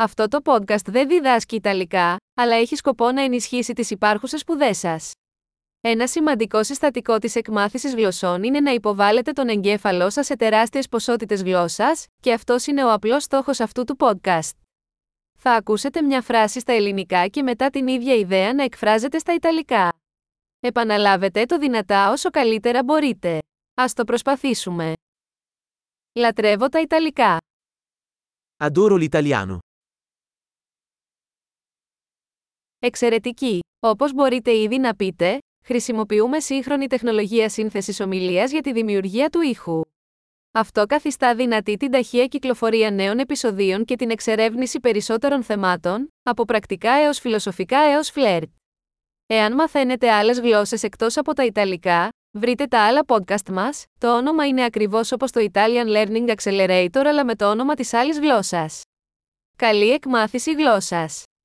Αυτό το podcast δεν διδάσκει Ιταλικά, αλλά έχει σκοπό να ενισχύσει τις υπάρχουσες σπουδές σας. Ένα σημαντικό συστατικό της εκμάθησης γλωσσών είναι να υποβάλλετε τον εγκέφαλό σας σε τεράστιες ποσότητες γλώσσας, και αυτός είναι ο απλός στόχος αυτού του podcast. Θα ακούσετε μια φράση στα ελληνικά και μετά την ίδια ιδέα να εκφράζεται στα Ιταλικά. Επαναλάβετε το δυνατά όσο καλύτερα μπορείτε. Ας το προσπαθήσουμε. Λατρεύω τα Ιταλικά. Adoro l'italiano. Εξαιρετική! Όπως μπορείτε ήδη να πείτε, χρησιμοποιούμε σύγχρονη τεχνολογία σύνθεσης ομιλίας για τη δημιουργία του ήχου. Αυτό καθιστά δυνατή την ταχεία κυκλοφορία νέων επεισοδίων και την εξερεύνηση περισσότερων θεμάτων, από πρακτικά έως φιλοσοφικά έως φλερτ. Εάν μαθαίνετε άλλες γλώσσες εκτός από τα Ιταλικά, βρείτε τα άλλα podcast μας, το όνομα είναι ακριβώς όπως το Italian Learning Accelerator αλλά με το όνομα της άλλης γλώσσας. Καλή εκμάθηση γλώσσας!